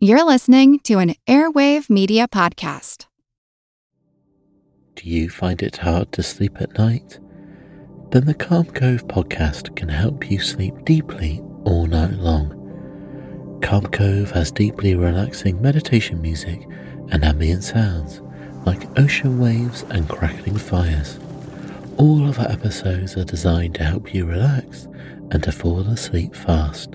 You're listening to an Airwave Media Podcast. Do you find it hard to sleep at night? Then the Calm Cove podcast can help you sleep deeply all night long. Calm Cove has deeply relaxing meditation music and ambient sounds like ocean waves and crackling fires. All of our episodes are designed to help you relax and to fall asleep fast.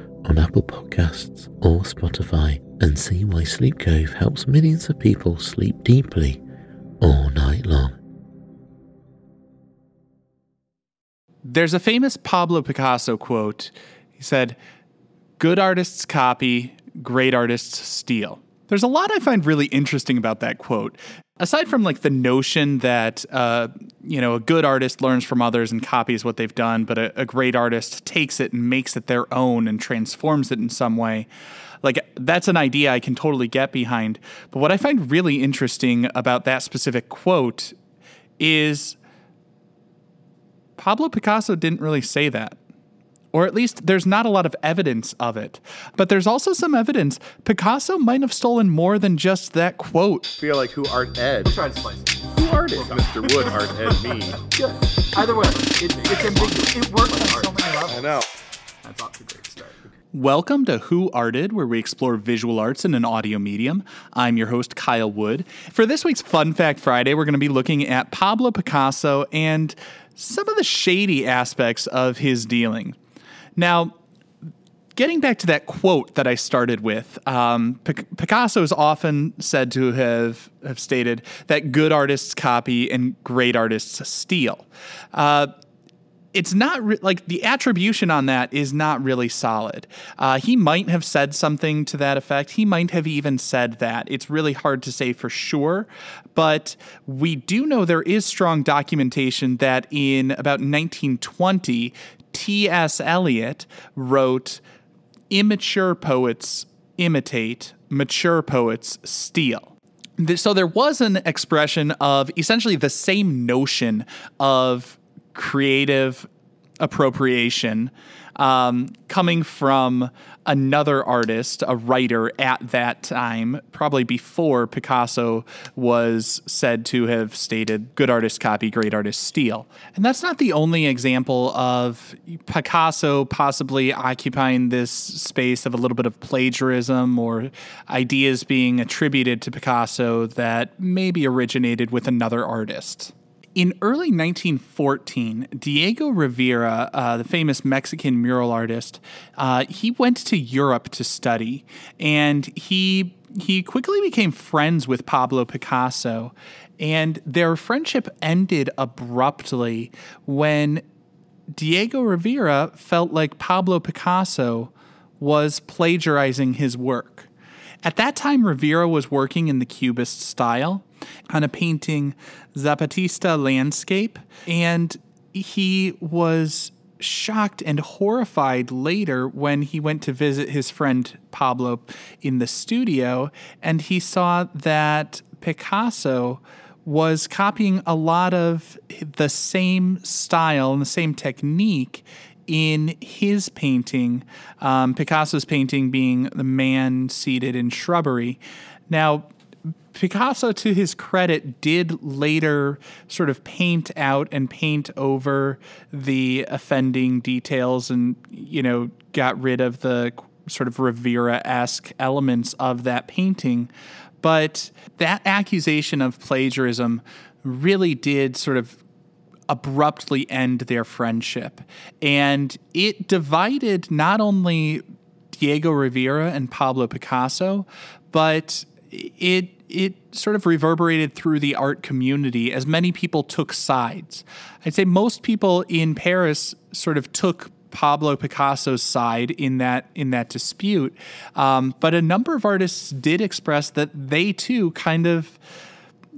on Apple Podcasts or Spotify and see why Sleep Cove helps millions of people sleep deeply all night long. There's a famous Pablo Picasso quote. He said, Good artists copy, great artists steal. There's a lot I find really interesting about that quote aside from like the notion that uh, you know a good artist learns from others and copies what they've done, but a, a, great artist takes it and makes it their own and transforms it in some way. Like that's an idea I can totally get behind. But what I find really interesting about that specific quote is Pablo Picasso didn't really say that or at least there's not a lot of evidence of it. But there's also some evidence Picasso might have stolen more than just that quote. I feel like who art Ed? We'll try to spice it. Who art Ed? Mr. Wood art Ed me. Either way, it, it's ambiguous. It works on so many levels. I know. That's off to a great start. Welcome to Who Arted, where we explore visual arts in an audio medium. I'm your host, Kyle Wood. For this week's Fun Fact Friday, we're going to be looking at Pablo Picasso and some of the shady aspects of his dealing. Now, getting back to that quote that I started with, um, Picasso is often said to have, have stated that good artists copy and great artists steal. Uh, it's not re- like the attribution on that is not really solid. Uh, he might have said something to that effect. He might have even said that. It's really hard to say for sure, but we do know there is strong documentation that in about 1920, T.S. Eliot wrote, Immature poets imitate, mature poets steal. So there was an expression of essentially the same notion of creative appropriation um, coming from another artist, a writer at that time, probably before Picasso was said to have stated, good artists copy, great artists steal. And that's not the only example of Picasso possibly occupying this space of a little bit of plagiarism or ideas being attributed to Picasso that maybe originated with another artist. In early 1914, Diego Rivera, uh, the famous Mexican mural artist, uh, he went to Europe to study, and he he quickly became friends with Pablo Picasso, and their friendship ended abruptly when Diego Rivera felt like Pablo Picasso was plagiarizing his work. At that time, Rivera was working in the Cubist style on a painting Zapatista landscape, and he was shocked and horrified later when he went to visit his friend Pablo in the studio and he saw that Picasso was copying a lot of the same style and the same technique in his painting, um, Picasso's painting being the man seated in shrubbery. Now, Picasso, to his credit, did later sort of paint out and paint over the offending details and, you know, got rid of the sort of Rivera esque elements of that painting. But that accusation of plagiarism really did sort of abruptly end their friendship. And it divided not only Diego Rivera and Pablo Picasso, but it it sort of reverberated through the art community as many people took sides. I'd say most people in Paris sort of took Pablo Picasso's side in that in that dispute, um, but a number of artists did express that they too kind of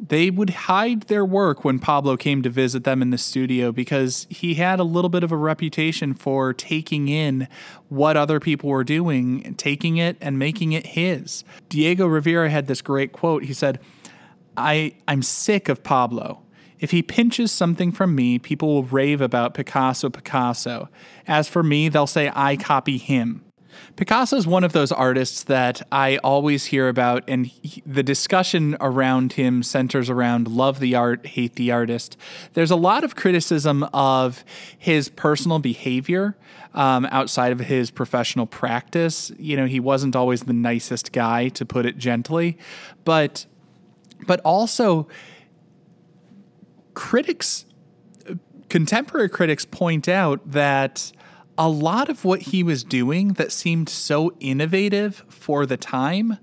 they would hide their work when Pablo came to visit them in the studio because he had a little bit of a reputation for taking in what other people were doing, taking it and making it his. Diego Rivera had this great quote. He said, I, I'm sick of Pablo. If he pinches something from me, people will rave about Picasso, Picasso. As for me, they'll say I copy him. Picasso is one of those artists that I always hear about, and he, the discussion around him centers around love the art, hate the artist. There's a lot of criticism of his personal behavior um, outside of his professional practice. You know, he wasn't always the nicest guy, to put it gently, but but also critics, contemporary critics point out that a lot of what he was doing that seemed so innovative for the time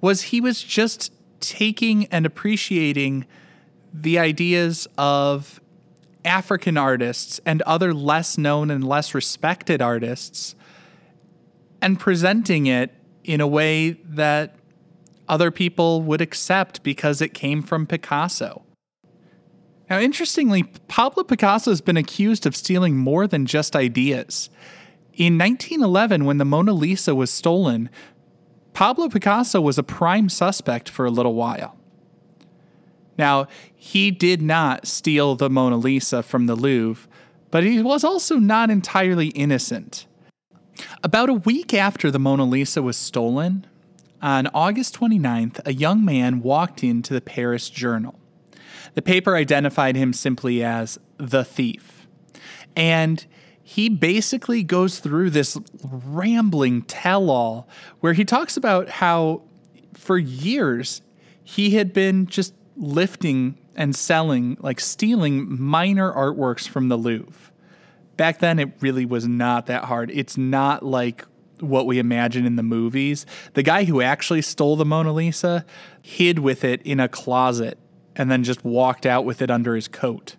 was he was just taking and appreciating the ideas of African artists and other less known and less respected artists and presenting it in a way that other people would accept because it came from Picasso. Now, interestingly, Pablo Picasso has been accused of stealing more than just ideas. In 1911, when the Mona Lisa was stolen, Pablo Picasso was a prime suspect for a little while. Now, he did not steal the Mona Lisa from the Louvre, but he was also not entirely innocent. About a week after the Mona Lisa was stolen, on August 29th, a young man walked into the Paris Journal. The paper identified him simply as the thief. And he basically goes through this rambling tell all where he talks about how for years he had been just lifting and selling, like stealing minor artworks from the Louvre. Back then, it really was not that hard. It's not like what we imagine in the movies. The guy who actually stole the Mona Lisa hid with it in a closet and then just walked out with it under his coat.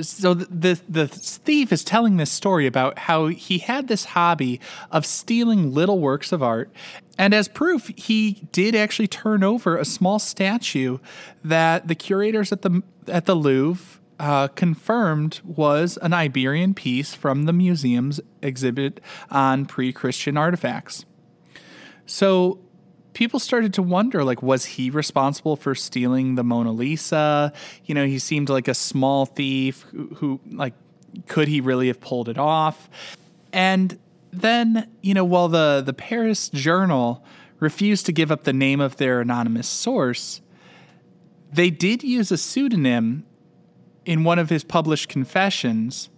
So the, the, thief is telling this story about how he had this hobby of stealing little works of art, and as proof, he did actually turn over a small statue that the curators at the at the Louvre uh, confirmed was an Iberian piece from the museum's exhibit on pre-Christian artifacts. So people started to wonder like was he responsible for stealing the Mona Lisa? You know, he seemed like a small thief who, who like could he really have pulled it off? And then, you know, while the the Paris Journal refused to give up the name of their anonymous source, they did use a pseudonym in one of his published confessions,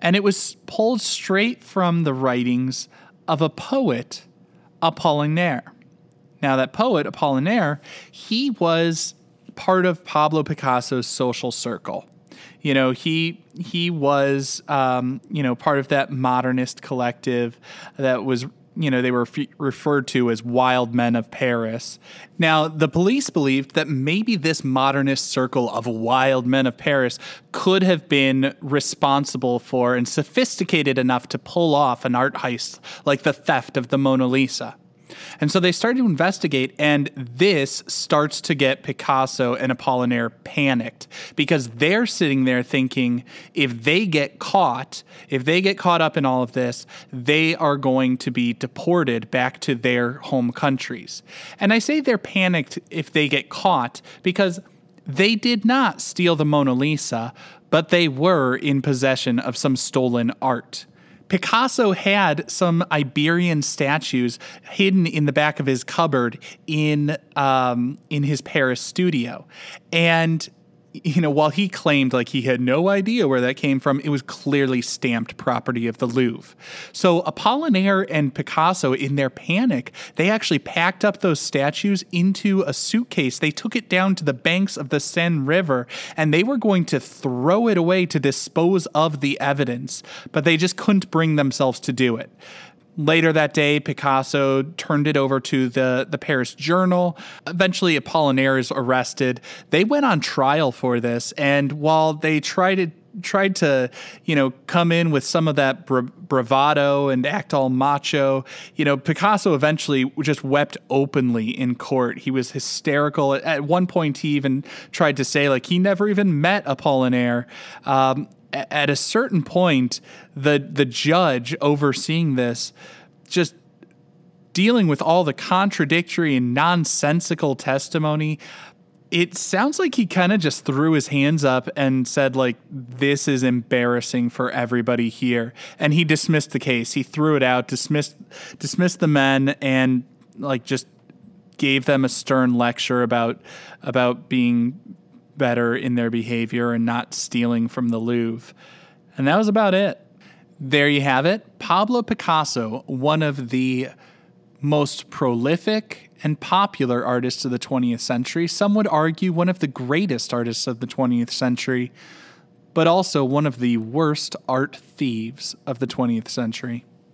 and it was pulled straight from the writings of a poet, Apollinaire. Now, that poet, Apollinaire, he was part of Pablo Picasso's social circle. You know, he he was um, you know part of that modernist collective that was you know they were f- referred to as wild men of Paris. Now, the police believed that maybe this modernist circle of wild men of Paris could have been responsible for and sophisticated enough to pull off an art heist like the theft of the Mona Lisa. And so they started to investigate, and this starts to get Picasso and Apollinaire panicked because they're sitting there thinking if they get caught, if they get caught up in all of this, they are going to be deported back to their home countries. And I say they're panicked if they get caught because they did not steal the Mona Lisa, but they were in possession of some stolen art. Picasso had some Iberian statues hidden in the back of his cupboard in um, in his Paris studio, and you know, while he claimed like he had no idea where that came from, it was clearly stamped property of the Louvre. So Apollinaire and Picasso, in their panic, they actually packed up those statues into a suitcase. They took it down to the banks of the Seine River and they were going to throw it away to dispose of the evidence, but they just couldn't bring themselves to do it. Later that day, Picasso turned it over to the, the Paris Journal. Eventually, Apollinaire is arrested. They went on trial for this, and while they tried to tried to, you know, come in with some of that bra- bravado and act all macho. You know, Picasso eventually just wept openly in court. He was hysterical. At one point, he even tried to say like he never even met Apollinaire. Um, at a certain point, the the judge overseeing this just dealing with all the contradictory and nonsensical testimony it sounds like he kind of just threw his hands up and said like this is embarrassing for everybody here. And he dismissed the case. He threw it out dismissed dismissed the men and like just gave them a stern lecture about about being better in their behavior and not stealing from the Louvre. And that was about it. There you have it. Pablo Picasso, one of the most prolific and popular artists of the 20th century. Some would argue one of the greatest artists of the 20th century, but also one of the worst art thieves of the 20th century.